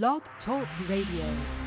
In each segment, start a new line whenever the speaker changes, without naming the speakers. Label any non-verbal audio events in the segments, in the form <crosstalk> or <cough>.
Blog Talk Radio.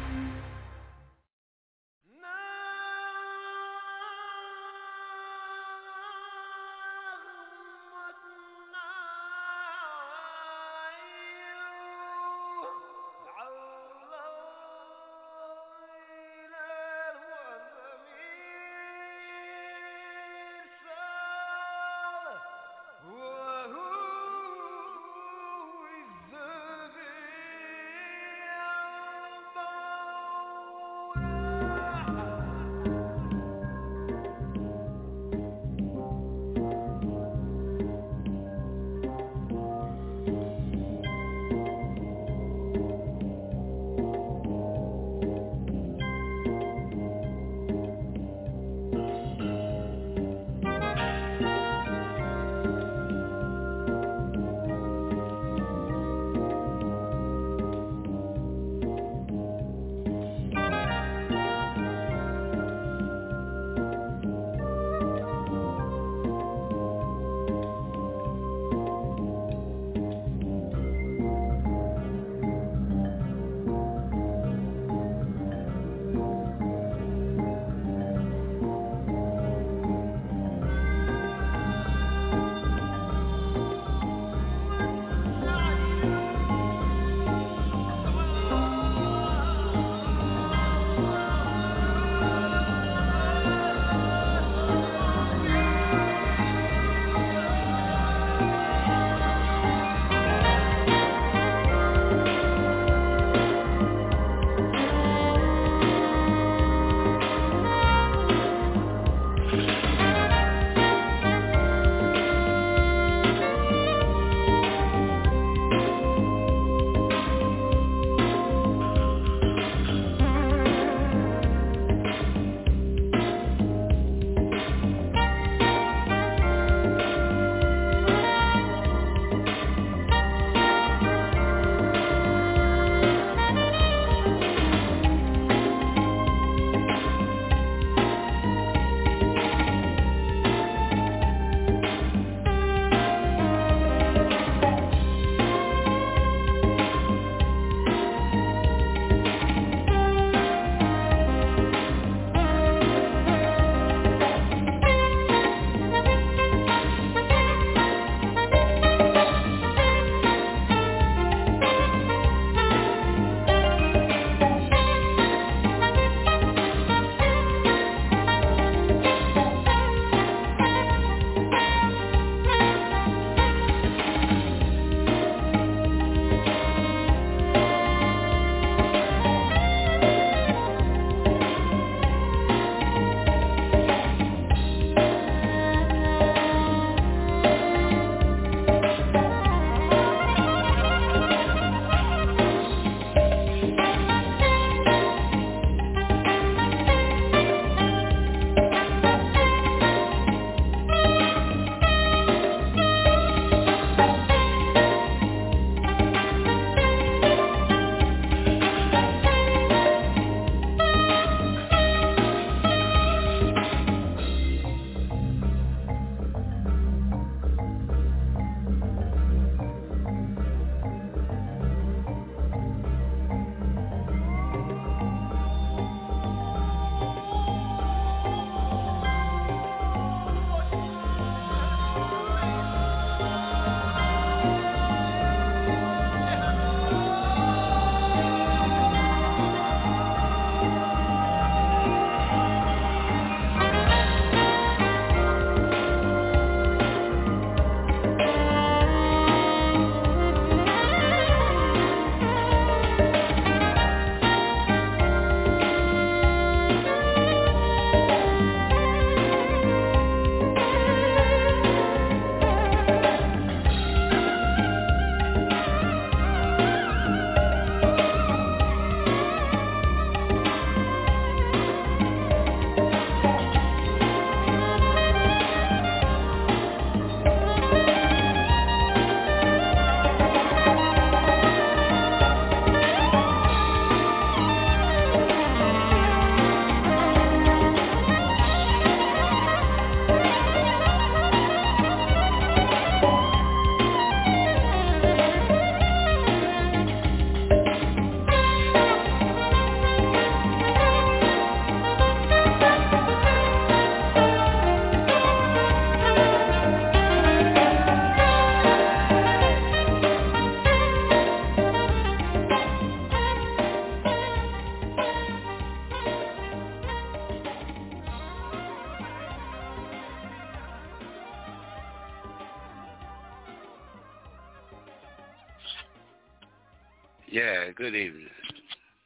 Good evening.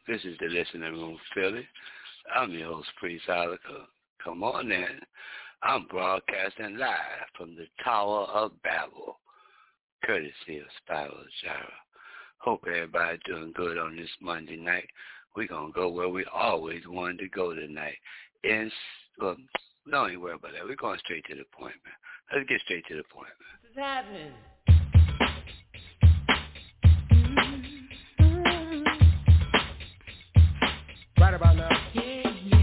This is the Listening Room Philly. I'm your host, Priest Oliver. Come on in. I'm broadcasting live from the Tower of Babel, courtesy of Spyro Gyra. Hope everybody doing good on this Monday night. We're going to go where we always wanted to go tonight. In, well, don't even worry about that. We're going straight to the point. Let's get straight to the point, man.
What's happening?
Right about now.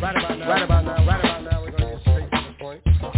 Right about now. Right about now. Right about now. We're gonna get straight to the point.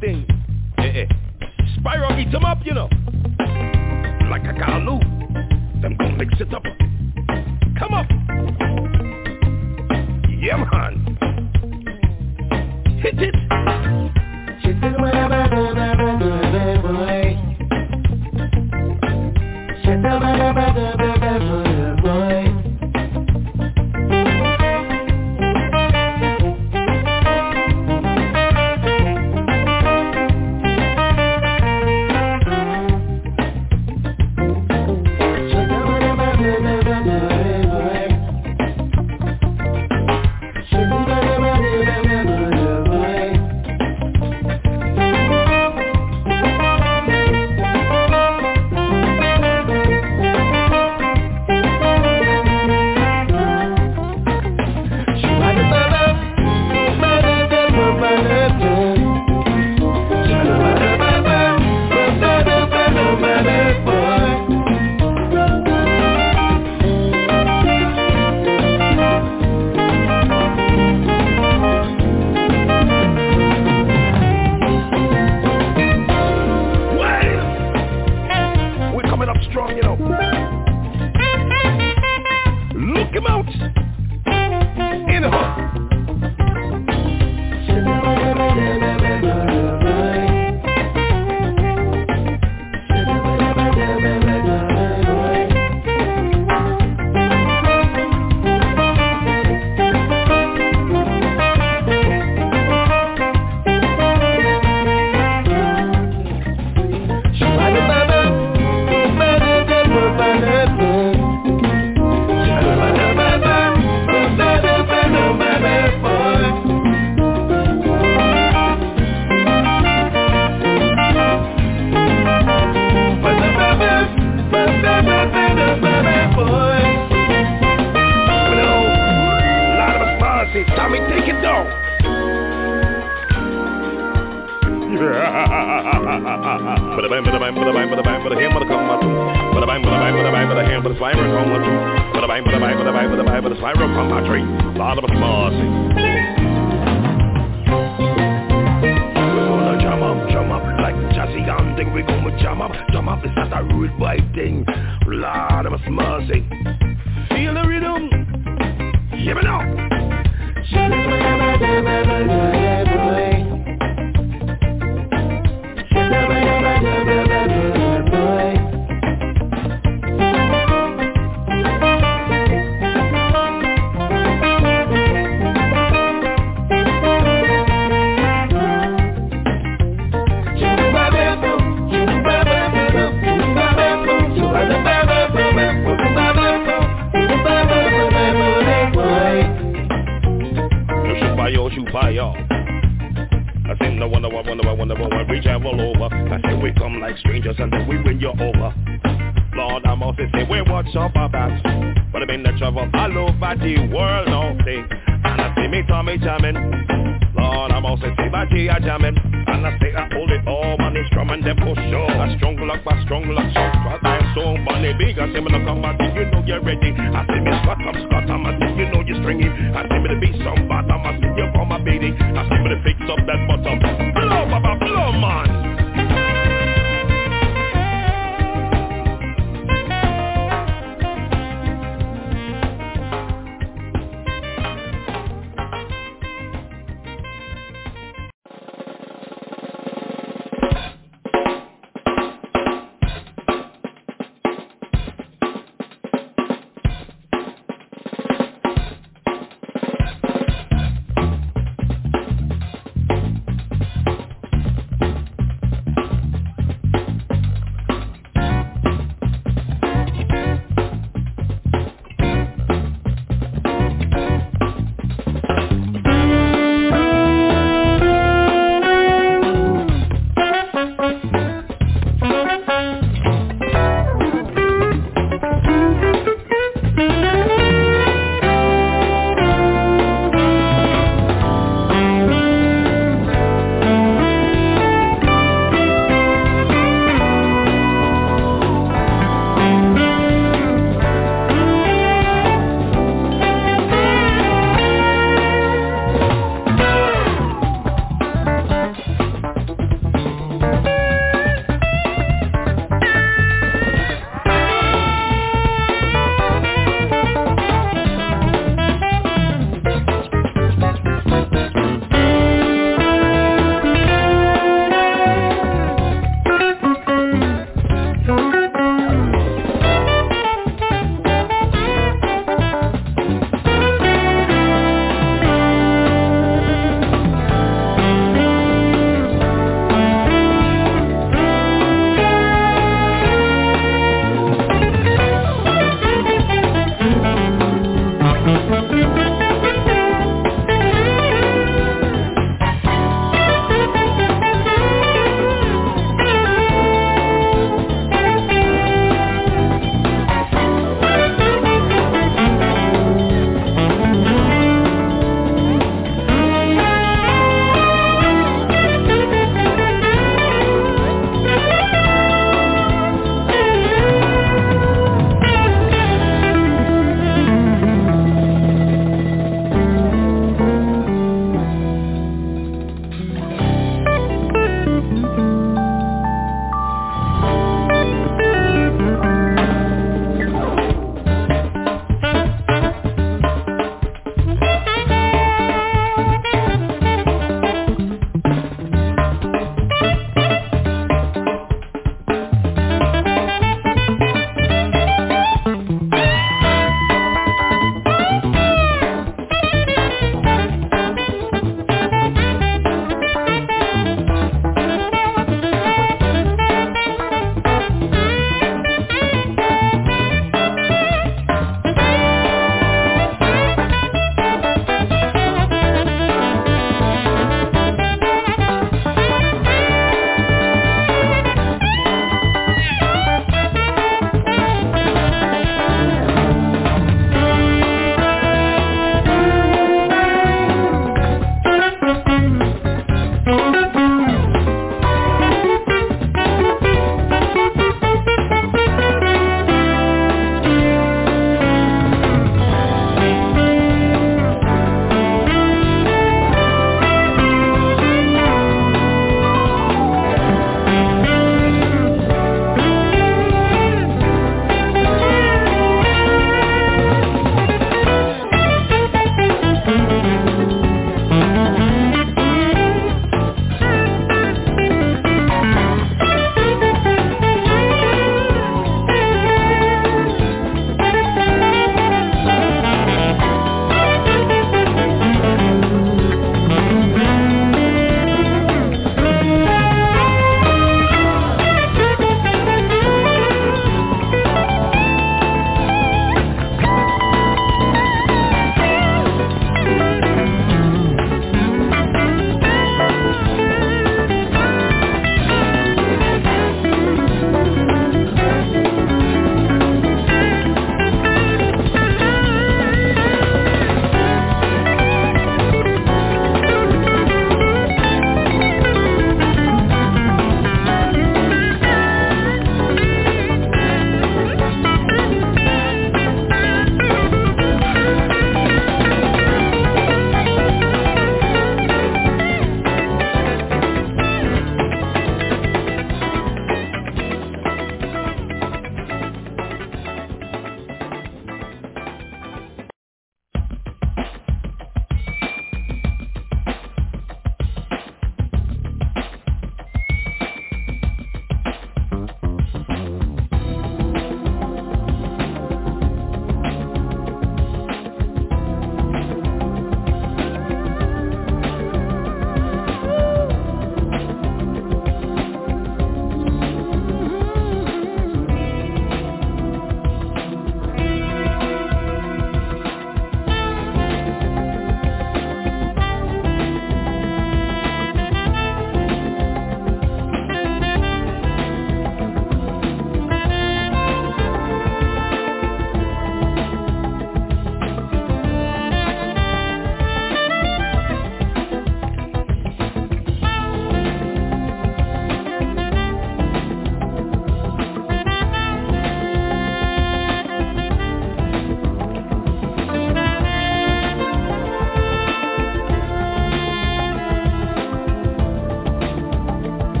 Thing. Eh, eh. Spyro eat them up, you know. see me slut,
I'm slut, I'm a see you know you string him. I see me to be some bottom, I see you for my baby. I see me to fix
up that bottom.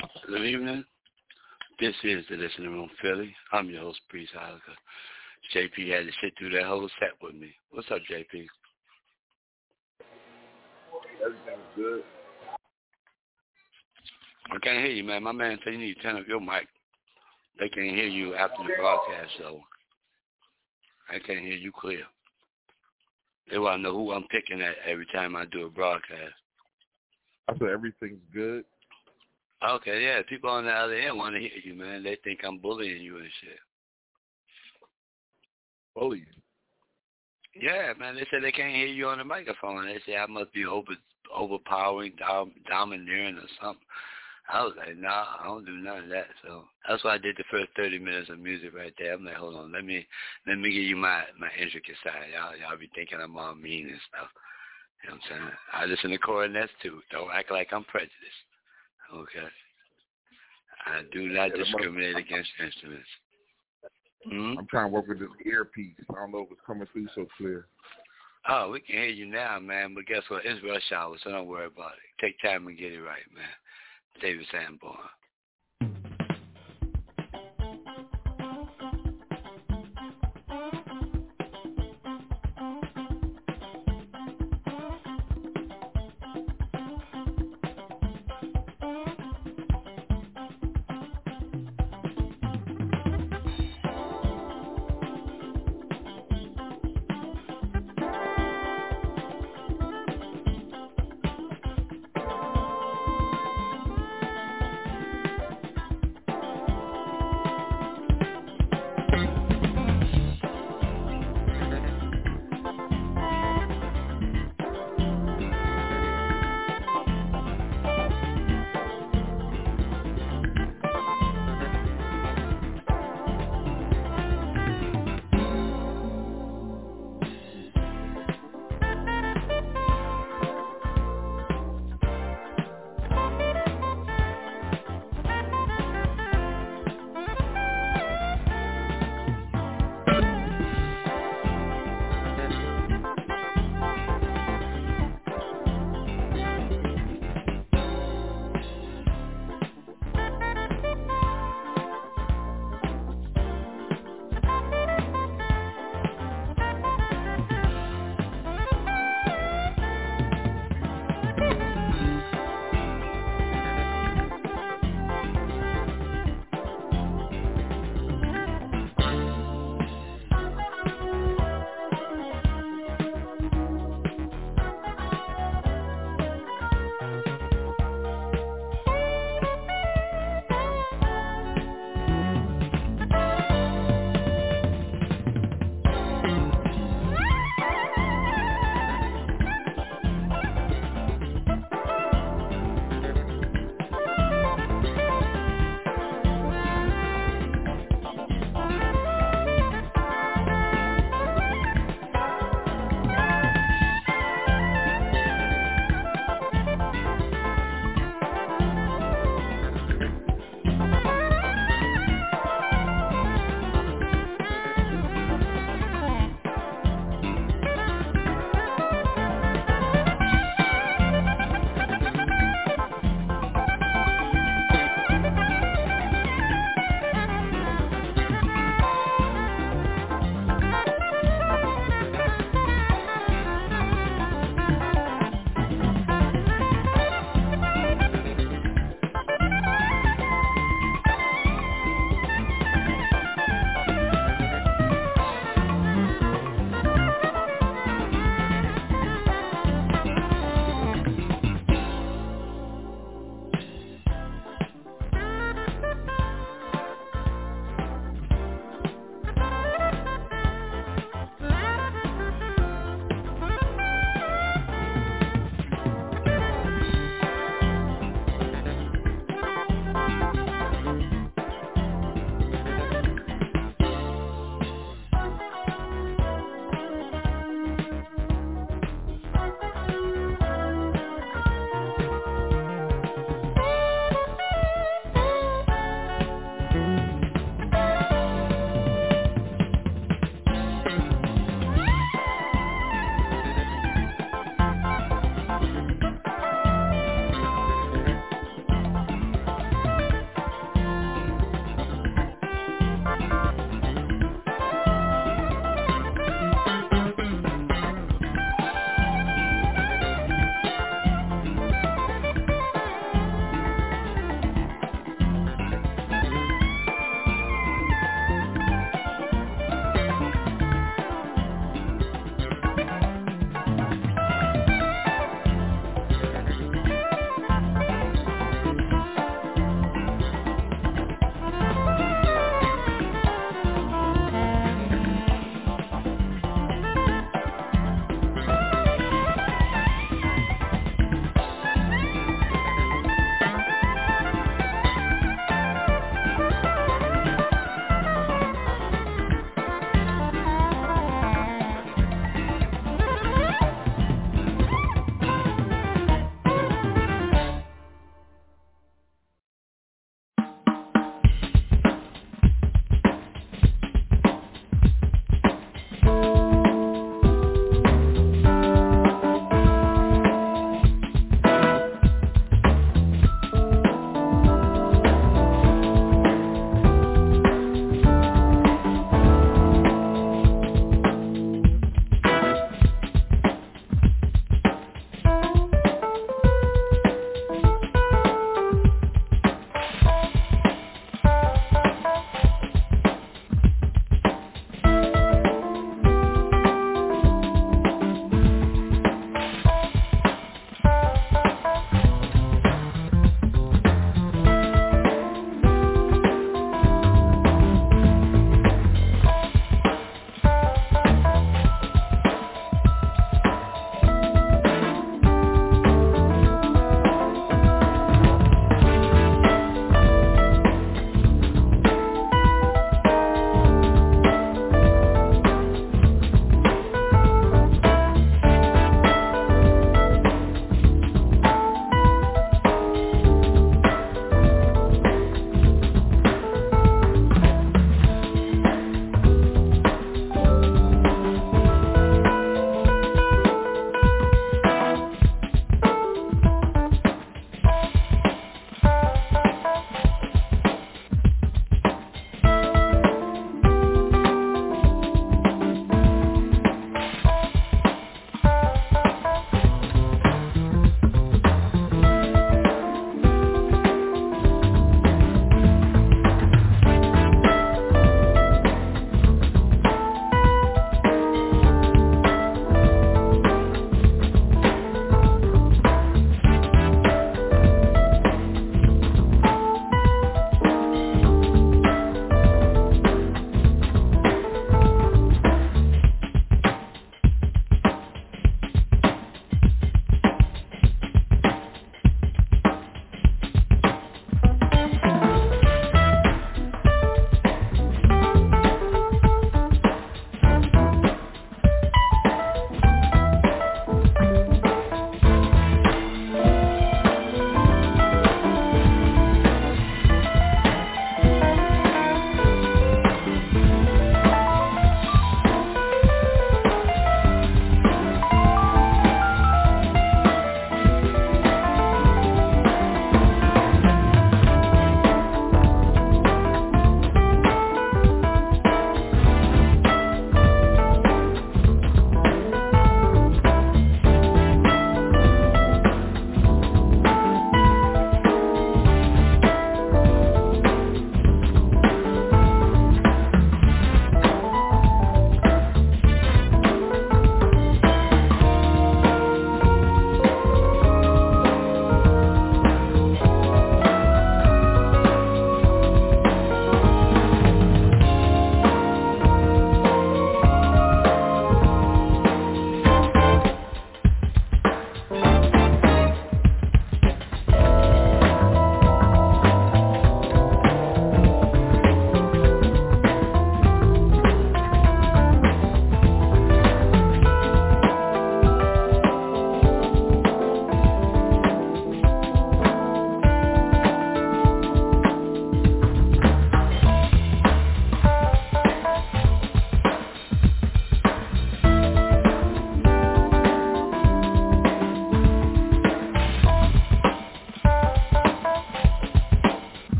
Good evening. This is the Listening Room Philly. I'm your host, Priest Ilika. JP had to sit through that whole set with me. What's up, JP?
Everything's good.
I can't hear you, man. My man said you need to turn up your mic. They can't hear you after the broadcast, so I can't hear you clear. They want to know who I'm picking at every time I do a broadcast.
I said everything's good.
Okay, yeah. People on the other end want to hear you, man. They think I'm bullying you and shit.
Bullying?
Yeah, man. They say they can't hear you on the microphone. They say I must be over overpowering, dom- domineering, or something. I was like, nah, I don't do none of that. So that's why I did the first thirty minutes of music right there. I'm like, hold on, let me let me give you my my intricate side. Y'all y'all be thinking I'm all mean and stuff. You know what I'm saying? I listen to coronets too. Don't act like I'm prejudiced. Okay. I do not discriminate against instruments.
Mm-hmm. I'm trying to work with this earpiece. I don't know if it's coming through so clear.
Oh, we can hear you now, man. But guess what? It's rush hour, so don't worry about it. Take time and get it right, man. David Sanborn.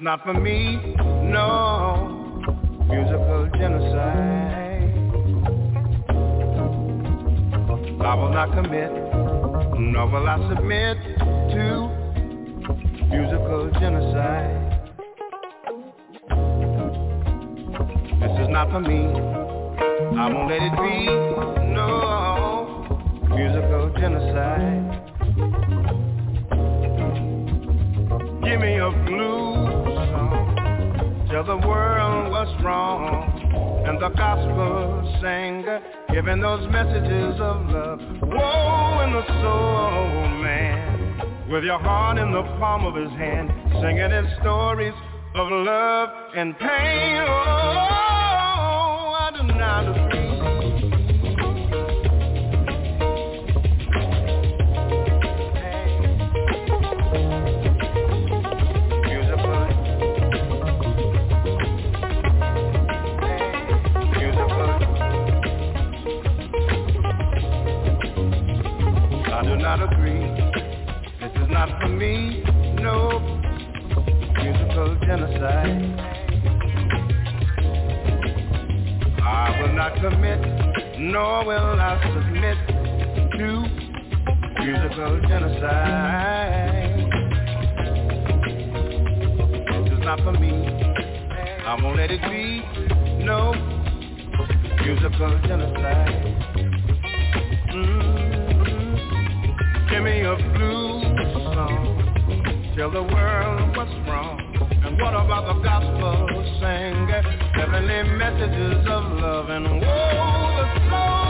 Not for me, no, musical genocide. I will not commit, nor will I submit to musical genocide. This is not for me, I won't let it be, no, The gospel singer giving those messages of love. Woe in the soul, man. With your heart in the palm of his hand, singing his stories of love and pain. Oh, I do not agree. Not for me, no musical genocide. I will not commit, nor will I submit to musical genocide. This is not for me. I won't let it be, no musical genocide. Mm-hmm. Give me a song. Tell the world what's wrong. And what about the gospel sing? Heavenly messages of love and woe, the soul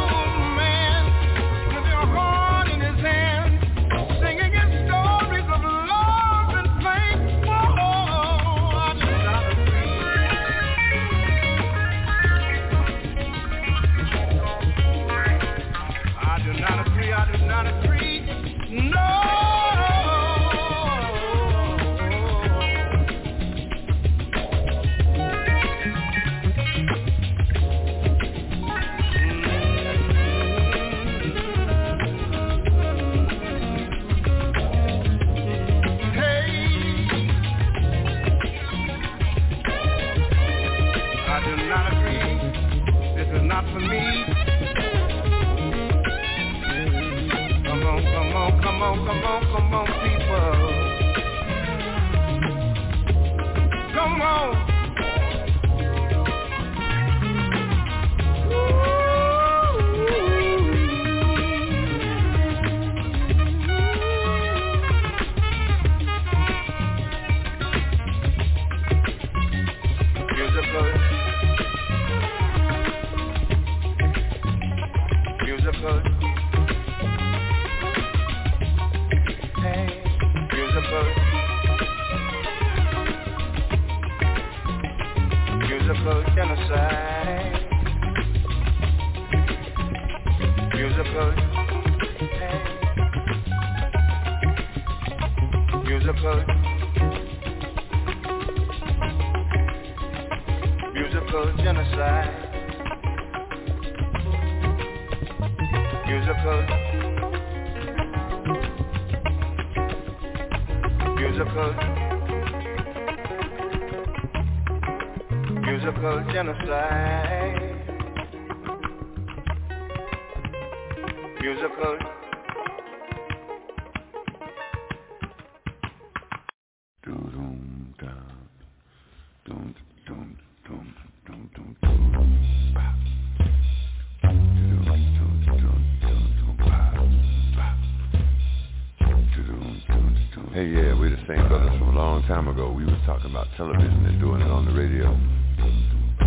brothers from a long time ago. We was talking about television and doing it on the radio.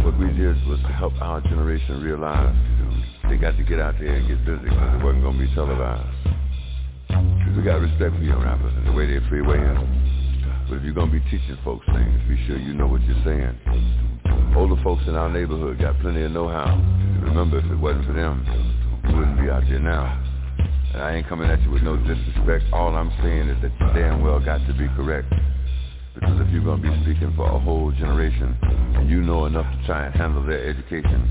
What we did was to help our generation realize they got to get out there and get busy because it wasn't going to be televised. We got respect for young rappers and the way they freewaying. But if you're going to be teaching folks things, be sure you know what you're saying. Older folks in our neighborhood got plenty of know-how. Remember, if it wasn't for them, we wouldn't be out there now. And I ain't coming at you with no disrespect. All I'm saying is that you damn well got to be correct. Because if you're going to be speaking for a whole generation and you know enough to try and handle their education,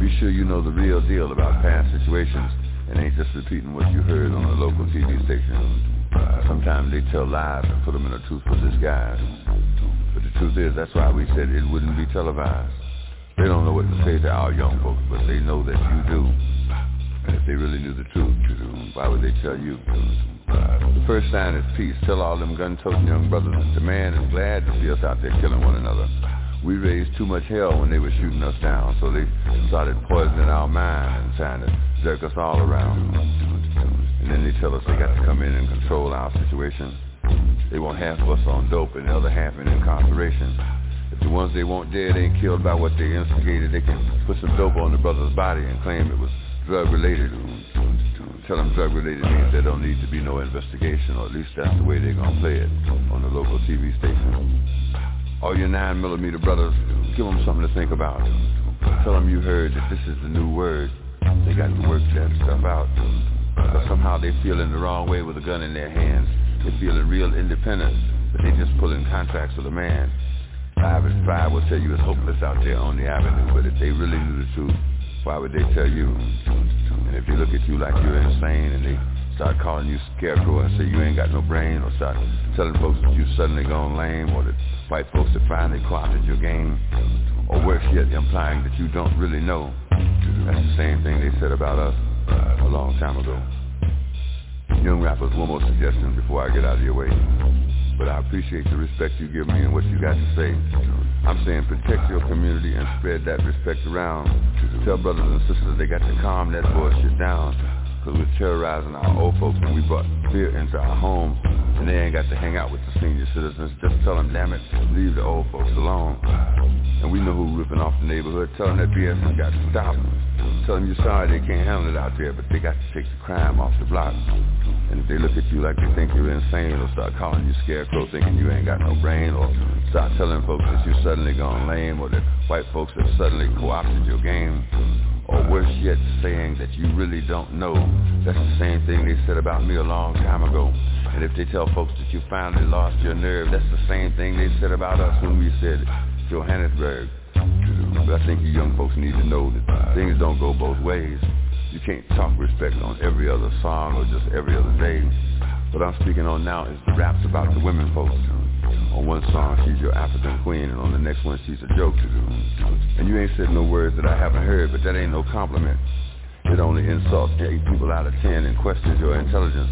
be sure you know the real deal about past situations and ain't just repeating what you heard on a local TV station. Uh, sometimes they tell lies and put them in a truthful disguise. But the truth is, that's why we said it wouldn't be televised. They don't know what to say to our young folks, but they know that you do. If they really knew the truth, why would they tell you? The first sign is peace. Tell all them gun-toting young brothers that the man is glad to see us out there killing one another. We raised too much hell when they were shooting us down, so they started poisoning our mind and trying to jerk us all around. And then they tell us they got to come in and control our situation. They want half of us on dope and the other half in incarceration. If the ones they want dead ain't killed by what they instigated, they can put some dope on the brother's body and claim it was drug-related. Tell them drug-related means there don't need to be no investigation, or at least that's the way they're to play it on the local TV station. All your 9 millimeter brothers, give them something to think about. Tell them you heard that this is the new word. They got to work that stuff out. But somehow they feeling the wrong way with a gun in their hands. They feeling real independent, but they just pulling contracts with a man. Five and five will tell you it's hopeless out there on the avenue, but if they really knew the truth, why would they tell you? And if they look at you like you're insane and they start calling you scarecrow and say you ain't got no brain or start telling folks that you suddenly gone lame or that white folks have finally co-opted your game or worse yet implying that you don't really know. That's the same thing they said about us uh, a long time ago. Young rappers, one more suggestion before I get out of your way. But I appreciate the respect you give me and what you got to say. I'm saying protect your community and spread that respect around. Tell brothers and sisters they got to calm that bullshit down. Cause we're terrorizing our old folks and we brought fear into our homes and they ain't got to hang out with the senior citizens. Just tell them, damn it, leave the old folks alone. And we know who ripping off the neighborhood. Tell them that BS has got to stop. Tell them you're sorry they can't handle it out there, but they got to take the crime off the block. And if they look at you like they think you're insane or start calling you scarecrow thinking you ain't got no brain or start telling folks that you suddenly gone lame or that white folks have suddenly co-opted your game or worse yet saying that you really don't know. That's the same thing they said about me a long time ago. And if they tell folks that you finally lost your nerve, that's the same thing they said about us when we said Johannesburg. But I think you young folks need to know that things don't go both ways. You can't talk respect on every other song or just every other day. What I'm speaking on now is the raps about the women folks. On one song, she's your African queen, and on the next one, she's a joke. to do. And you ain't said no words that I haven't heard, but that ain't no compliment. It only insults eight people out of ten and questions your intelligence.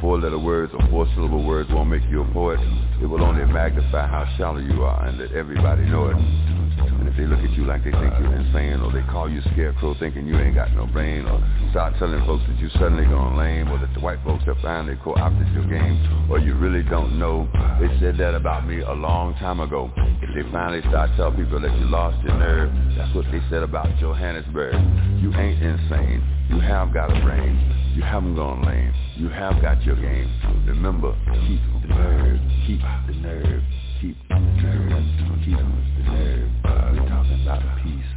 Four-letter words or four-syllable words won't make you a poet. It will only magnify how shallow you are and let everybody know it. And if they look at you like they think you're insane or they call you scarecrow thinking you ain't got no brain or start telling folks that you suddenly gone lame or that the white folks have finally co-opted your game or you really don't know, they said that about me a long time ago. If they finally start telling people that you lost your nerve, that's what they said about Johannesburg. You ain't insane. You have got a brain. You haven't gone lame. You have got your game. Remember, keep the nerve, keep the nerve, keep the nerve, keep the nerve. We're talking about peace.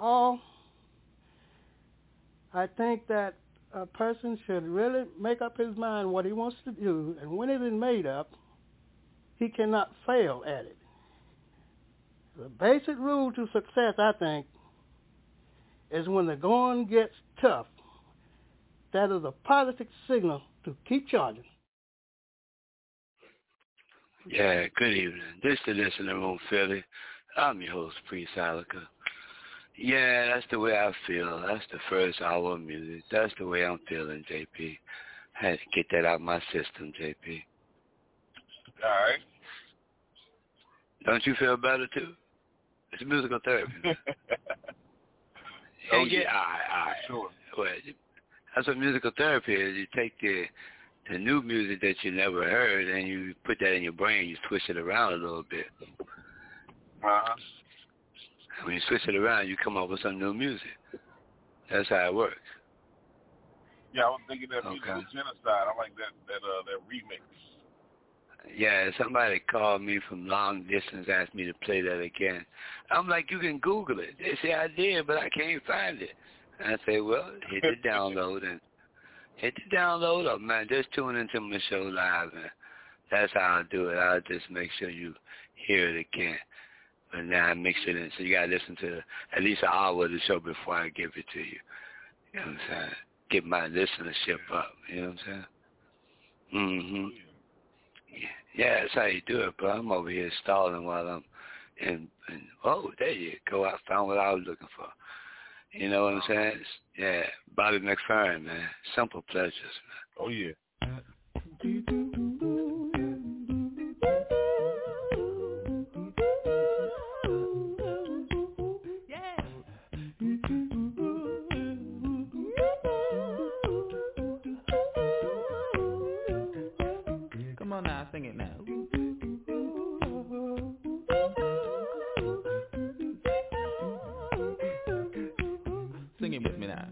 All. I think that a person should really make up his mind what he wants to do, and when it is made up, he cannot fail at it. The basic rule to success, I think, is when the going gets tough, that is a positive signal to keep charging.
Yeah, good evening. This is the Listening Room Philly. I'm your host, Priest Ilika. Yeah, that's the way I feel. That's the first hour of music. That's the way I'm feeling, JP. I had to get that out of my system, JP.
All right.
Don't you feel better too? It's musical therapy. <laughs>
oh,
yeah, yeah, all right,
Sure.
Well, that's what musical therapy is. You take the the new music that you never heard and you put that in your brain. You twist it around a little bit.
Uh-huh.
When you switch it around, you come up with some new music. That's how it works.
Yeah, I was thinking that music
Okay.
was genocide. I like that that uh that remix.
Yeah, somebody called me from long distance, asked me to play that again. I'm like, you can Google it. They say I did, but I can't find it. And I say, well, hit the download and <laughs> hit the download up, man. Just tune into my show live, and that's how I do it. I'll just make sure you hear it again. But now I mix it in, so you gotta listen to at least an hour of the show before I give it to you. You know what I'm saying? Get my listenership up. You know what I'm saying? Mm-hmm. Yeah, that's how you do it, bro. I'm over here stalling while I'm in, in oh, there you go. I found what I was looking for. You know what I'm saying? It's- yeah, Bobby McFerrin, man. Simple pleasures, man.
Oh yeah.
Sing with me now.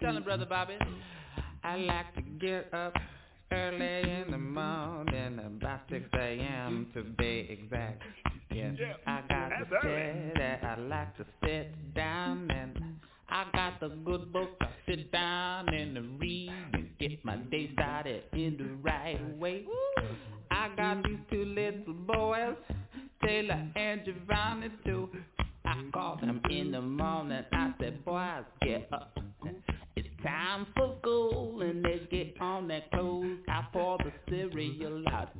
Tell him, brother Bobby. I like to get up early in the morning, about 6 a.m. to be exact. Yes, I got the steady. I like to sit down and I got the good book. I sit down and read and get my day started in the right way. I Too. I call them in the morning. I said, boys, get up. It's time for school and they get on their clothes. I pour the cereal out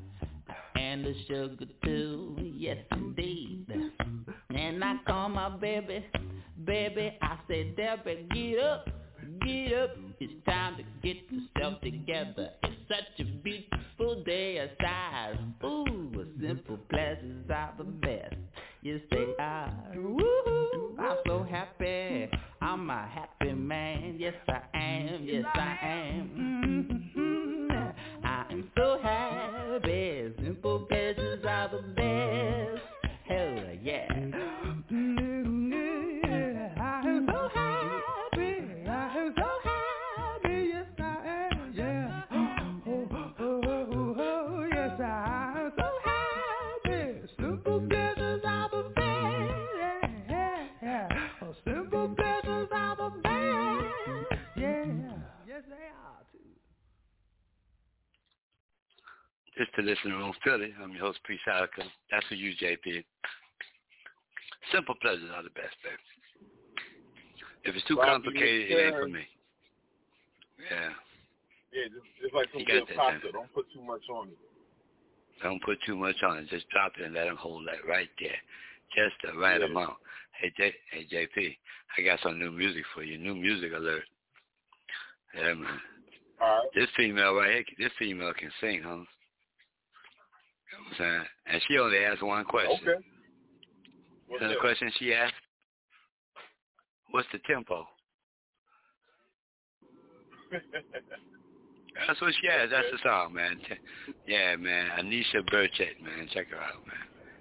and the sugar too. Yes, indeed. And I call my baby, baby. I say, Debbie, get up, get up. It's time to get yourself together. It's such a beautiful day outside. Ooh, Yes, I am. Yes, I am.
Listen Room Philly. I'm your host, Priest Ilika. That's for you, JP. Simple pleasures are the best, baby. If it's too complicated, it ain't for me. Yeah.
Yeah, just, just like some good pasta. Don't put too much on it.
Don't put too much on it. Just drop it and let them hold that right there. Just the right
Yeah.
amount. Hey, J- hey, JP, I got some new music for you. New music alert. Yeah, man.
All right.
This female right here, this female can sing, huh? You know what I'm saying? And she only asked one question.
Okay. What's
And the question she asked, what's the tempo? <laughs> That's what she asked. That's the song, man. Yeah, man. Anisha Burchett, man. Check her out, man.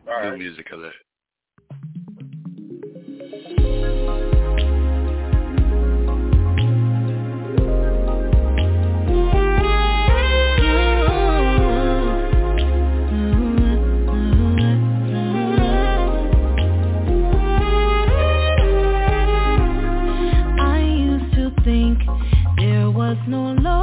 All
New
right.
music alert.
No love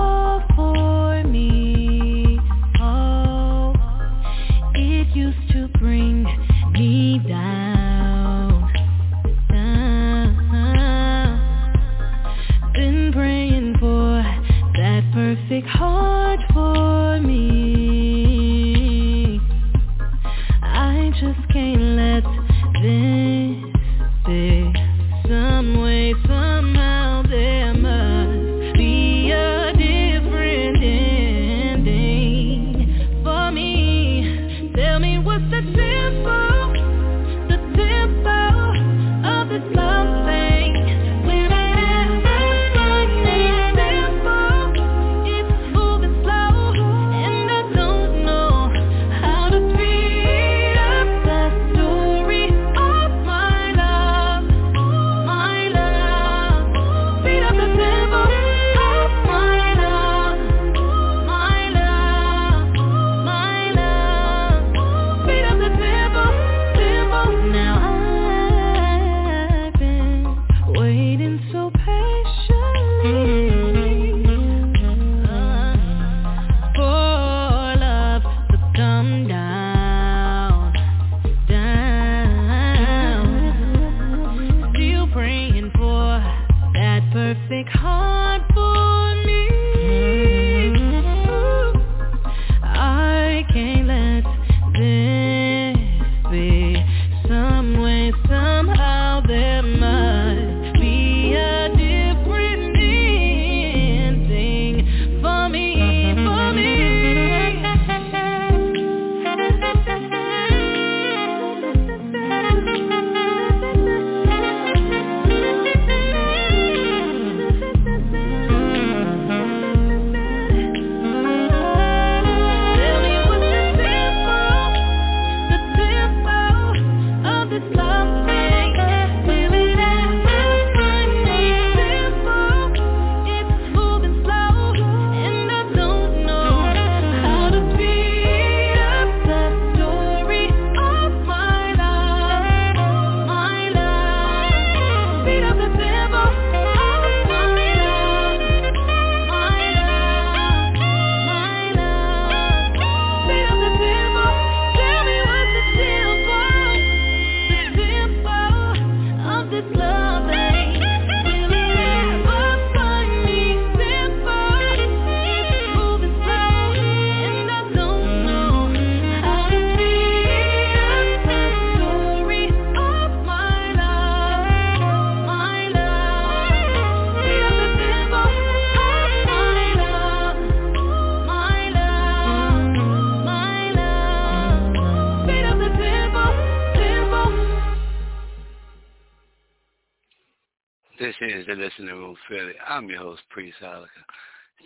I'm your host, Priest Ilika.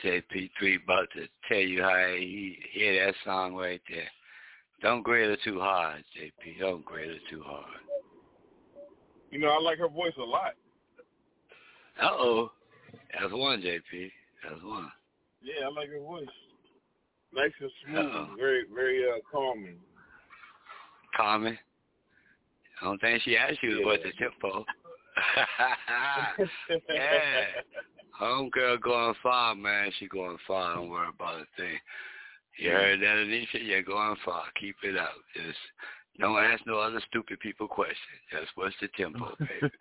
JP3 about to tell you how he hear that song right there. Don't grade her too hard, JP. Don't grade her too hard.
You know, I like her voice a lot.
Uh-oh. That's one, JP. That's one.
Yeah, I like her voice. Nice and smooth. Uh-oh. Very, very uh, calming.
Calming? I don't think she asked you yeah. what the tempo. Yeah. <laughs> Homegirl going far, man. She going far. Don't worry about a thing. You heard that, Anisha? You're going far. Keep it up. Just don't ask no other stupid people questions. Just what's the tempo, <laughs> baby?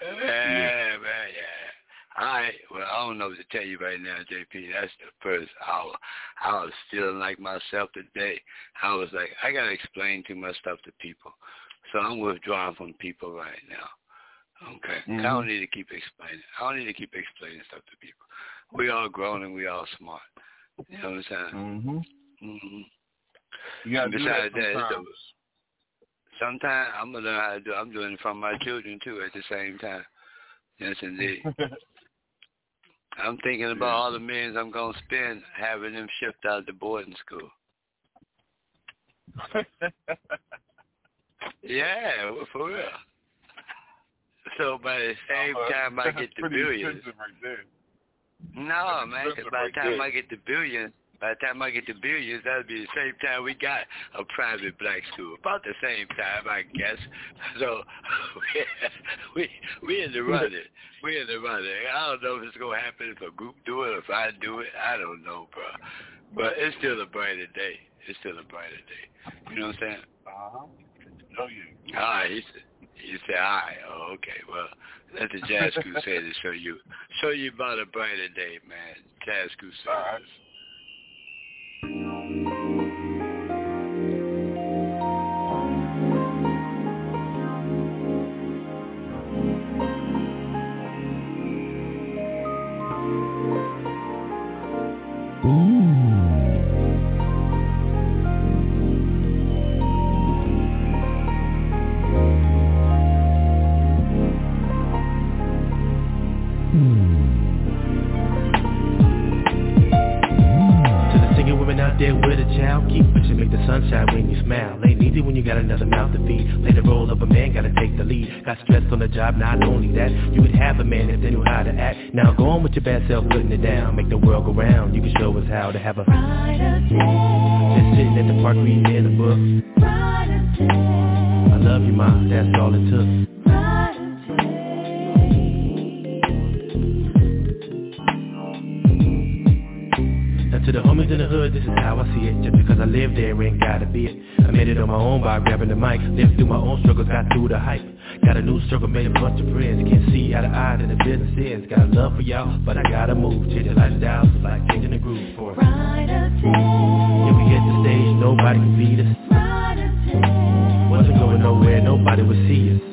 yeah, man, yeah. All right. Well, I don't know what to tell you right now, JP. That's the first hour. I was feeling like myself today. I was like, I got to explain too much stuff to people. So I'm withdrawing from people right now. Okay. Mm-hmm. I don't need to keep explaining. I don't need to keep explaining stuff to people. We all grown and we all smart. You know what I'm saying?
Mhm.
Mhm.
You gotta do that sometimes.
sometimes I'm gonna learn how to do. I'm doing it from my children too at the same time. Yes, indeed. <laughs> I'm thinking about yeah. all the millions I'm gonna spend having them shipped out to boarding school. <laughs> yeah, for real. So by the <laughs> same uh, time I <laughs> get the billions.
Right
no, man, by the time I get the billions, by the time I get the billions, that'll be the same time we got a private black school. About the same time, I guess. <laughs> So we we in the running. We in the running. I don't know if it's gonna happen if a group do it, or if I do it. I don't know, bro. But it's still a brighter day. It's still a brighter day. You know what I'm saying?
Uh huh. Oh yeah.
All right. You say, right, oh, okay, well, let the Jazz Crusaders show you, show you about a brighter day, man. Jazz Crusaders.
Sunshine when you smile. Ain't easy when you got another mouth to feed. Play the role of a man, gotta take the lead. Got stressed on the job, not only that You would have a man if they knew how to act. Now go on with your bad self, putting it down. Make the world go round, you can show us how to have a
brighter day
Just sitting at the park reading in a book.
Brighter day
I love you, ma, that's all it took To the homies in the hood, this is how I see it. Just because I live there ain't gotta be it. I made it on my own by grabbing the mic. Lived through my own struggles, got through the hype. Got a new circle, made a bunch of friends. Can't see out of eye that the business is. Got a love for y'all, but I gotta move. Change the lifestyle, so like changing the groove for
days
If we hit the stage, nobody can beat us.
Brighter days
Wasn't going nowhere, nobody would see us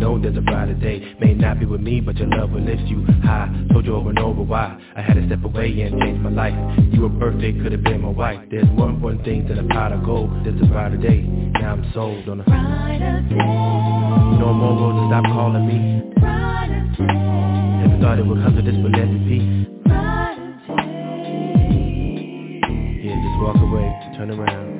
know there's a brighter day. May not be with me, but your love will lift you high. Told you over and over why I had to step away and change my life. You were perfect, could have been my wife. There's more important things than a pot of gold There's a brighter day, now I'm sold on a
brighter day.
No more to stop calling me.
Brighter day.
Never thought it would come to this, but let it be
Brighter day.
Yeah, just walk away, to turn around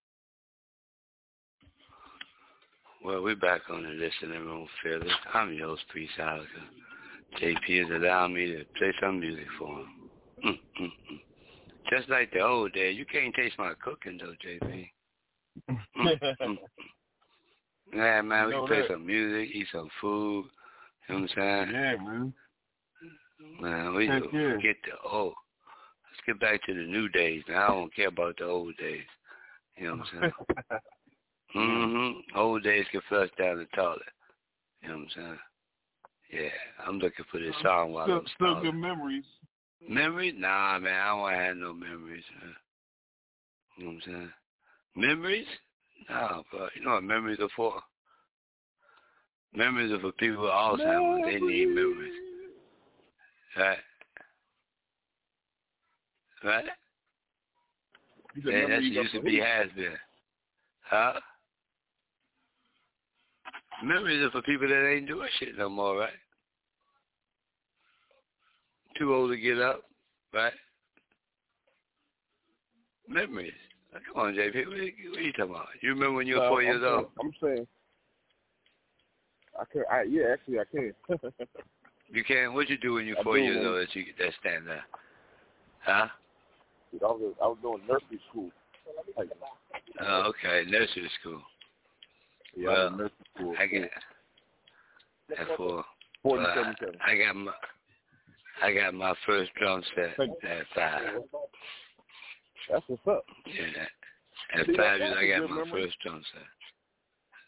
Well, we're back on the listening room, Philly. I'm your host, Priest Ilika. JP has allowed me to play some music for him. Mm, mm, mm. Just like the old days. You can't taste my cooking, though, JP. Yeah, man, we can play some music, eat some food. You know what I'm saying?
Yeah, man.
Man, we
Heck yeah.
get the old. Let's get back to the new days. Now I don't care about the old days. You know what I'm saying? <laughs> mm-hmm. Old days can flush down the toilet. You know what I'm saying? Yeah, I'm looking for this song while
Still,
I'm
still
stalling.
good memories.
Memories? Nah, man, I don't want to have no memories. Man. You know what I'm saying? Memories? Nah, but You know what memories are for? Memories are for people with Alzheimer's. They need memories. Right? Right? Yeah, that used to be has been. Huh? Memories are for people that ain't doing shit no more, right? Too old to get up, right? Memories. Come on, JP. What are, you, what are you talking about? You remember when you were
No,
four
I'm
years old?
I'm saying. I can. I yeah, actually, I can. <laughs>
You can. What you do when you're
I
four
do,
years
man.
old that you that stand there? Huh?
I was I was doing nursery school.
Oh, okay. Nursery school.
Yeah, I
Well. I get that's for.
Forty seven seven.
I got my I got my first drum set at five.
That's what's up.
Yeah. At
See,
five years, I
a
got my
memory.
first drum set.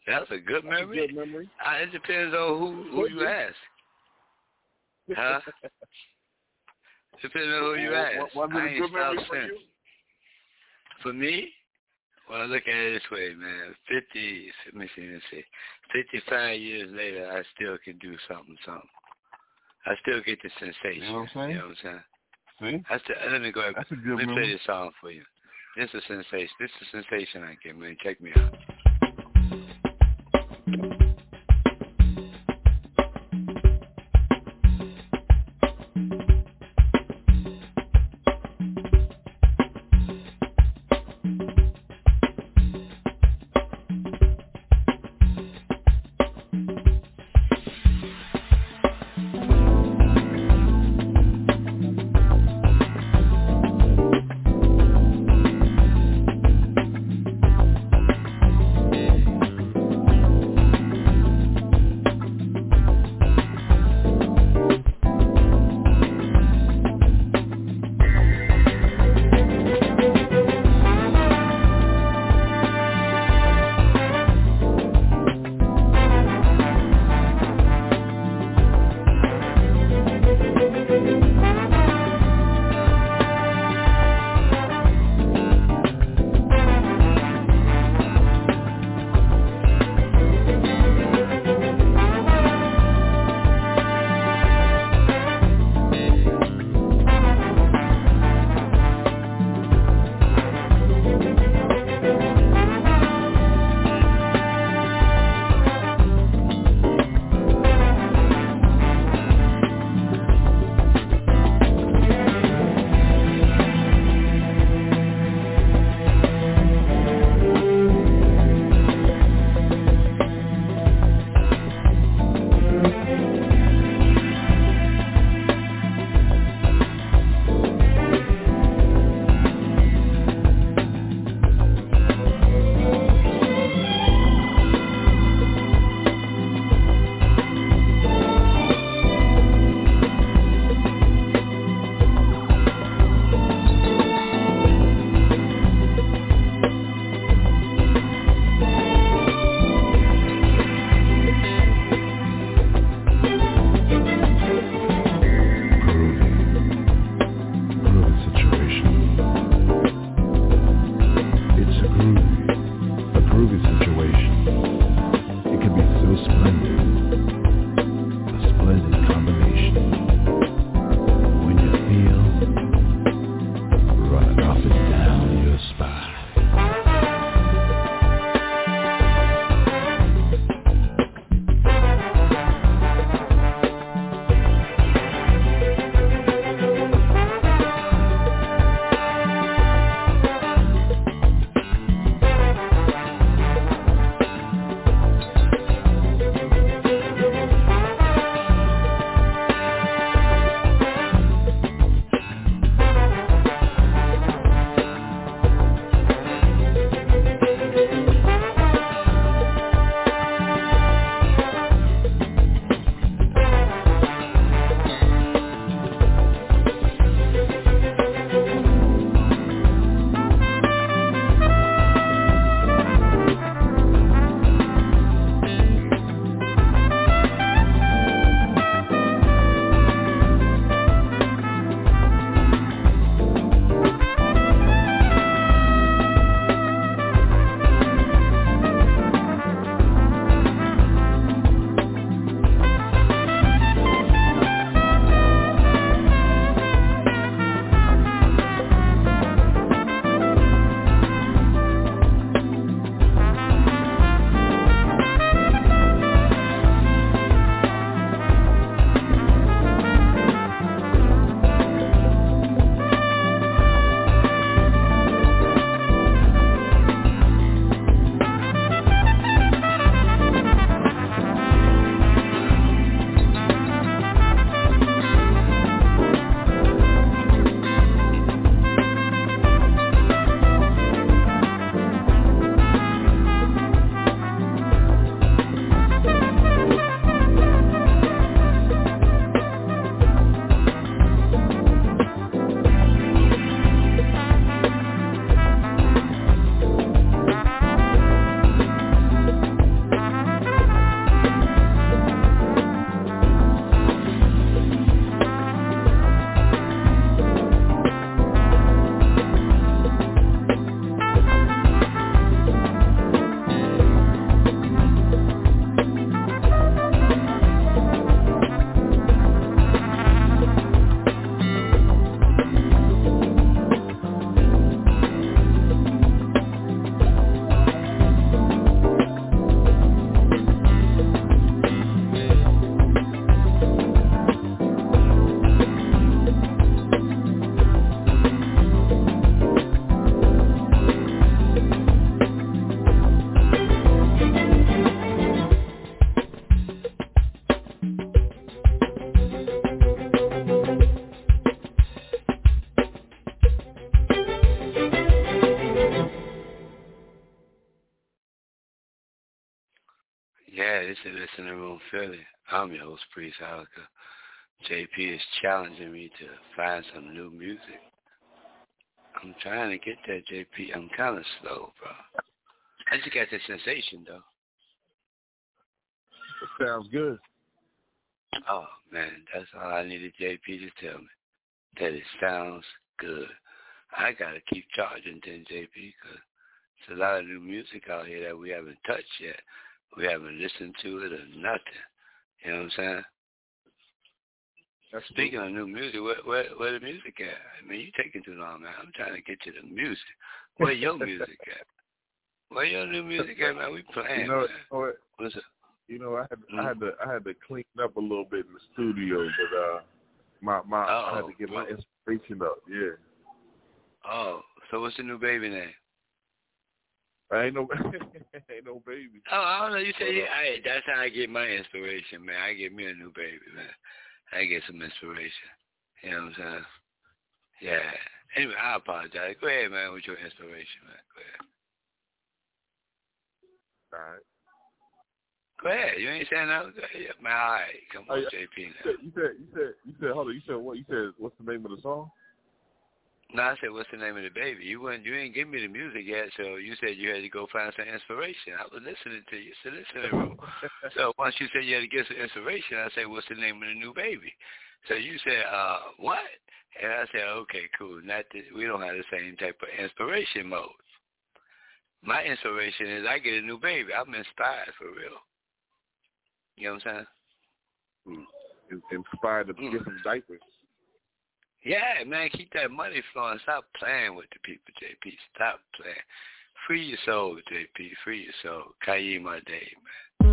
That's a good
That's a
memory.
good memory.
Uh, it depends on who who you ask. Huh? <laughs> Depends on who you ask.
Was
I
it a
ain't
good memory
stopped
for
since.
you?
For me, well, look at it this way, man. Fifty, let me see, let me see. Fifty-five years later, I still can do something, something. I still get the sensation.
You know what I'm saying?
You know what I'm saying?
See,
I still, let me go ahead.
that's a good
Let me play this song for you. This is a sensation. This is a sensation I get, man. Check me out. Philly. I'm your host, Priest Ilika. JP is challenging me to find some new music. I'm trying to get that, JP. I'm kind of slow, bro. I just got the sensation, though.
It sounds good.
Oh, man, that's all I needed JP to tell me, that it sounds good. I got to keep charging then, JP, because there's a lot of new music out here that we haven't touched yet. We haven't listened to it or nothing. You know what I'm saying?
That's
Speaking of new music, where, where where the music at? I mean, you're taking too long, man. I'm trying to get to the music. Where your <laughs> music at? Where your new music at, man? We playing.
You know,
man.
what?
What's?
You know, I had
Mm-hmm.
I had to I had to clean up a little bit in the studio, but uh, my my I had to get my inspiration up. Yeah,
Oh, so what's the new baby name?
I ain't no <laughs> ain't no baby.
Oh, I don't know. You say yeah, that's how I get my inspiration, man. I get me a new baby, man. I get some inspiration. You know what I'm saying? Yeah. Anyway, I apologize. Go ahead, man, with your inspiration, man. Go ahead.
All right.
Go ahead. You ain't saying nothing? Man, all right. Come
Oh,
on,
yeah.
JP.
You
Now.
said you said you said you said hold on. You said what? You said what's the name of the song?
No, I said, what's the name of the baby? You wouldn't, you ain't give me the music yet, so you said you had to go find some inspiration. I was listening to you. Listening room. So <laughs> once you said you had to get some inspiration, I said, what's the name of the new baby? So you said, uh, what? And I said, okay, cool. Not that we don't have the same type of inspiration mode. My inspiration is I get a new baby. I'm inspired for real. You know what I'm saying?
Hmm. In- Inspired to
Mm.
get some diapers.
Yeah, man, keep that money flowing. Stop playing with the people, JP. Stop playing. Free your soul, JP. Free your soul. Kayi my day, man.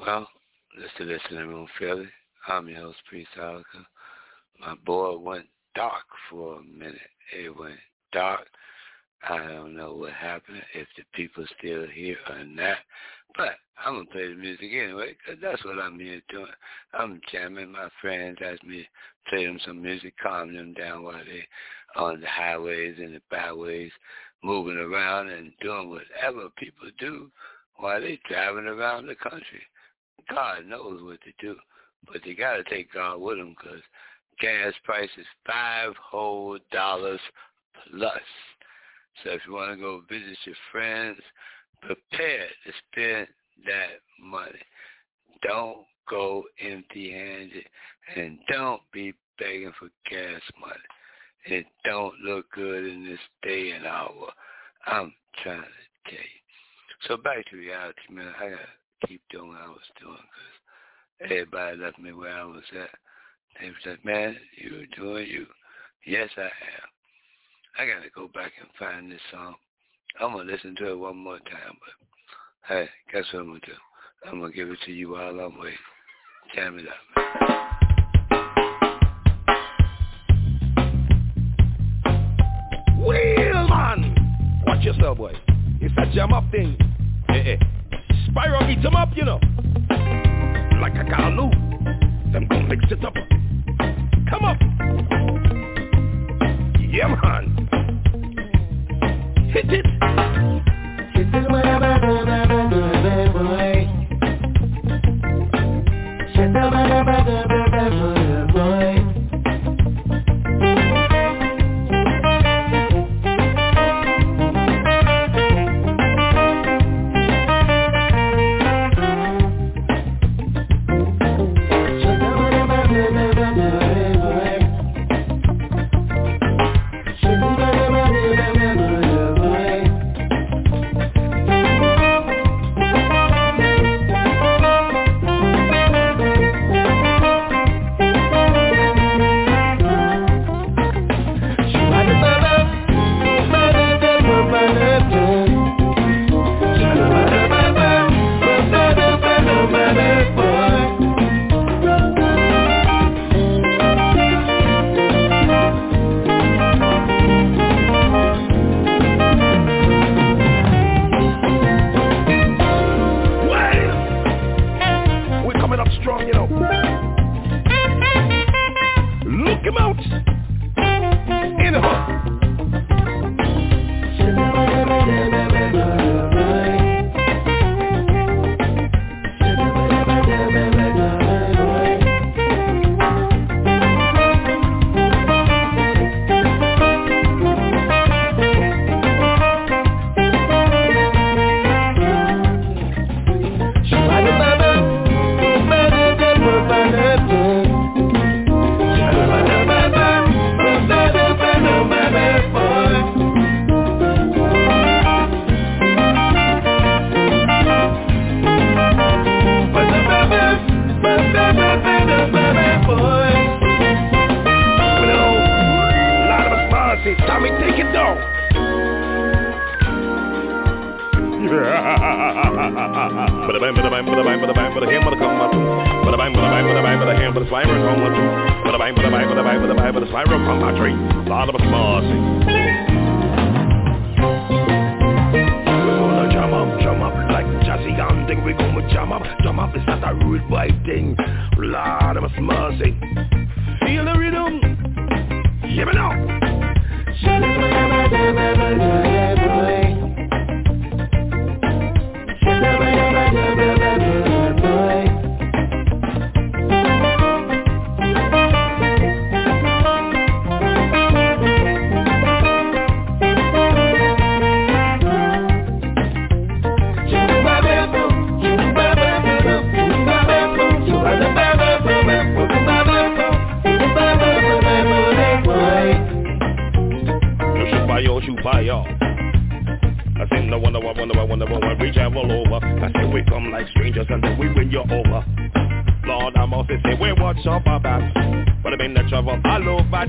Well, this is Listening Room Philly. I'm your host, Priest Ilika. My board went dark for a minute. It went dark. I don't know what happened, if the people still here or not. But I'm going to play the music anyway, because that's what I'm here doing. I'm jamming. My friends ask me to play them some music, calm them down while they on the highways and the byways, moving around and doing whatever people do while they driving around the country. God knows what to do, but they got to take God with them because gas prices five whole dollars plus. So if you want to go visit your friends, prepare to spend that money. Don't go empty-handed and don't be begging for gas money. It don't look good in this day and hour. I'm trying to tell you. So back to reality, man. I gotta keep doing what I was doing because everybody left me where I was at. They was like, man, you're doing you. Yes, I am. I gotta go back and find this song. I'm gonna listen to it one more time, but hey, guess what I'm gonna do? I'm gonna give it to you while I'm waiting. Jam it up.
Wheel man! Watch yourself, boy. It's a jam up thing. Eh, eh. Spyro eat them up, you know. Like a kalu. Them gon' mix it up. Come up. Yeah, man. Hit it. Hit it,
Lord,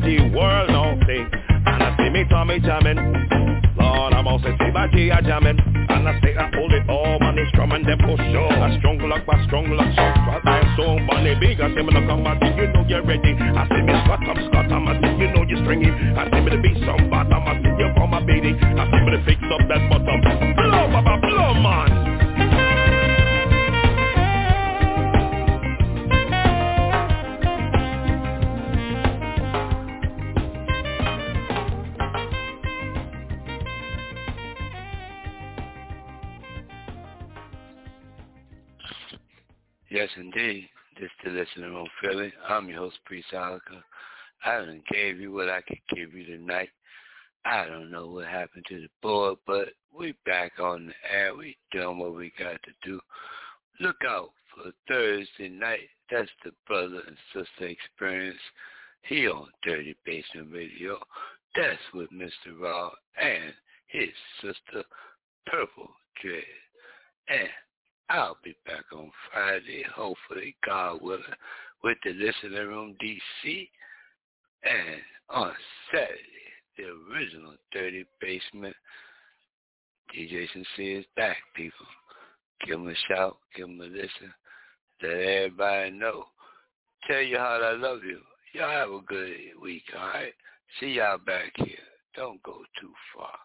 body work. He on Dirty Basement Radio. That's with Mr. Raw and his sister Purple Dread. And I'll be back on Friday, hopefully, God willing, with the Listening Room DC. And on Saturday, the original Dirty Basement, DJ Sincere is back, people. Give him a shout, give him a listen, let everybody know. Tell you how I love you. Y'all have a good week, all right? See y'all back here. Don't go too far.